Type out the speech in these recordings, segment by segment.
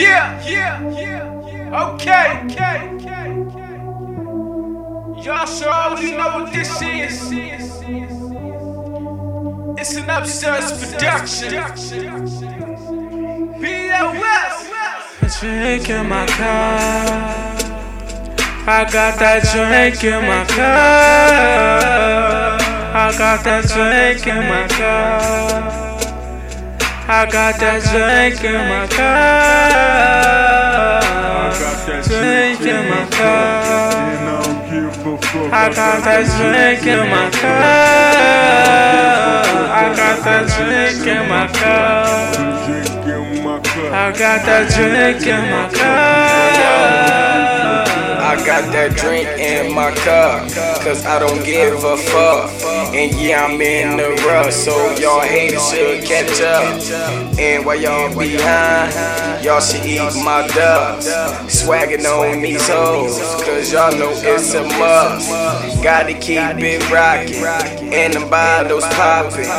Yeah, yeah, yeah. Okay, okay, okay. Y'all sure already know what this is. It's an absurd production. BoS. Drink in my cup. I got that drink in my cup. I got that drink in my cup. I got that drink in my cup. Drink in my cup. I got that drink in my cup. I got that drink in my cup. I got that drink in my cup. I got that drink in my cup, cause I don't give a fuck. And yeah, I'm in the rush, so y'all haters should catch up. And while y'all behind, y'all should eat my dust. Swagging on these hoes, cause y'all know it's a must. Gotta keep it rocking, and the bottles popping.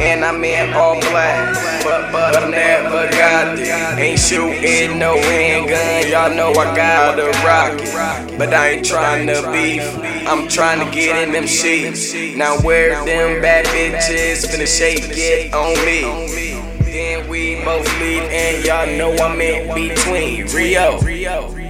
And I'm in all black, but, but I never got it. Ain't shooting no handgun, y'all know I got a rocket. But I ain't trying to beef, I'm trying to get in them sheets. Now where them bad bitches finna shake it on me. Then we both leave, and y'all know I'm in between. Rio. Rio.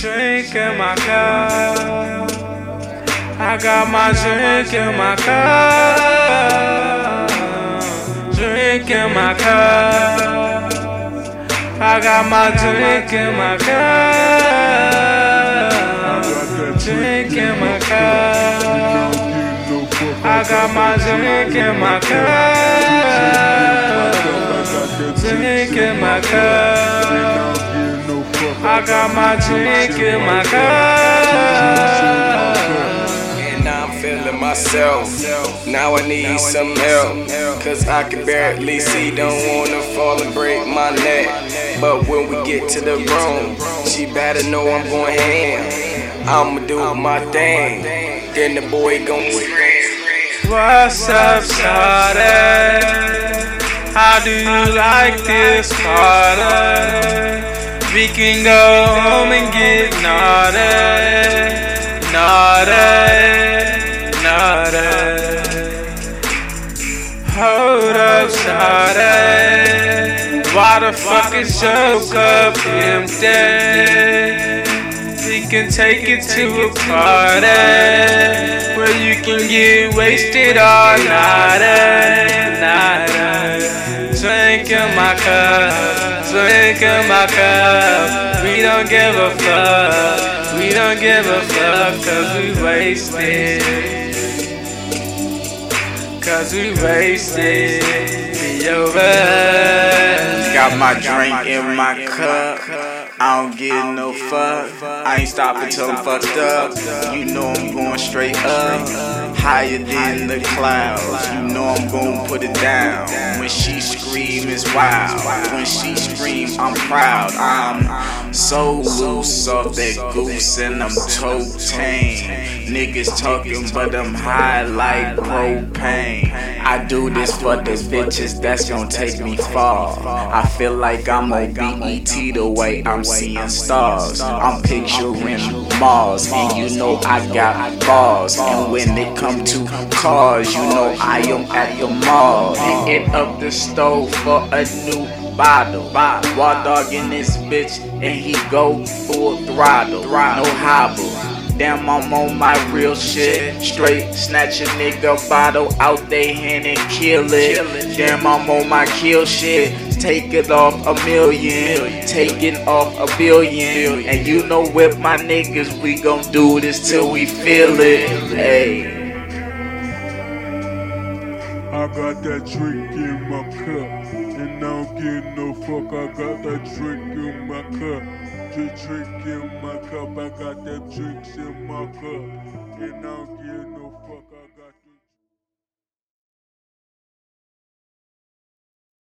Drink in my cup. I got my drink in my cup. Drink in my cup. I got my drink in my cup. Drink in my cup. I got my drink in my cup. Drink in my cup. I got my drink in my cup. Myself. Now I need some help. Cause I can barely see, don't wanna fall and break my neck. But when we get to the room, she better know I'm going ham. I'ma do my thing. Then the boy gon' scream. What's up, shawty? How do you like this party? We can go home and get naughty, naughty, shawty. Why the fuck is your cup empty? We can take it to a party where you can get wasted all night, night. Drink in my cup, drink in my cup. We don't give a fuck, we don't give a fuck, cause we wasted. Cause we wasted, Got my drink in my cup. I don't give no fuck. I ain't stopping till I'm fucked up. You know I'm going straight up. Higher than the clouds. You know I'm gonna put it down. When she scream, it's wild. When she scream, I'm proud. I'm so loose off that goose and I'm toe tame. Niggas talking, but I'm high like propane. I do this for the bitches that's gonna take me far. I feel like I'm on BET the way I'm seeing stars. I'm picturing Mars, and you know I got bars. And when it come to cars, you know I am at your mall. Hitting up the stove for a new bottle. Wild dog in this bitch, and he go full throttle. No hobble. Damn, I'm on my real shit. Straight snatch a nigga bottle out they hand and kill it. Damn, I'm on my kill shit. Take it off a million, taking off a billion. And you know, with my niggas, we gon' do this till we feel it. Hey. I got that drink in my cup, and I don't give no fuck. I got that drink in my cup, just drinking my cup, I got them drinks in my cup, and I don't give no fuck.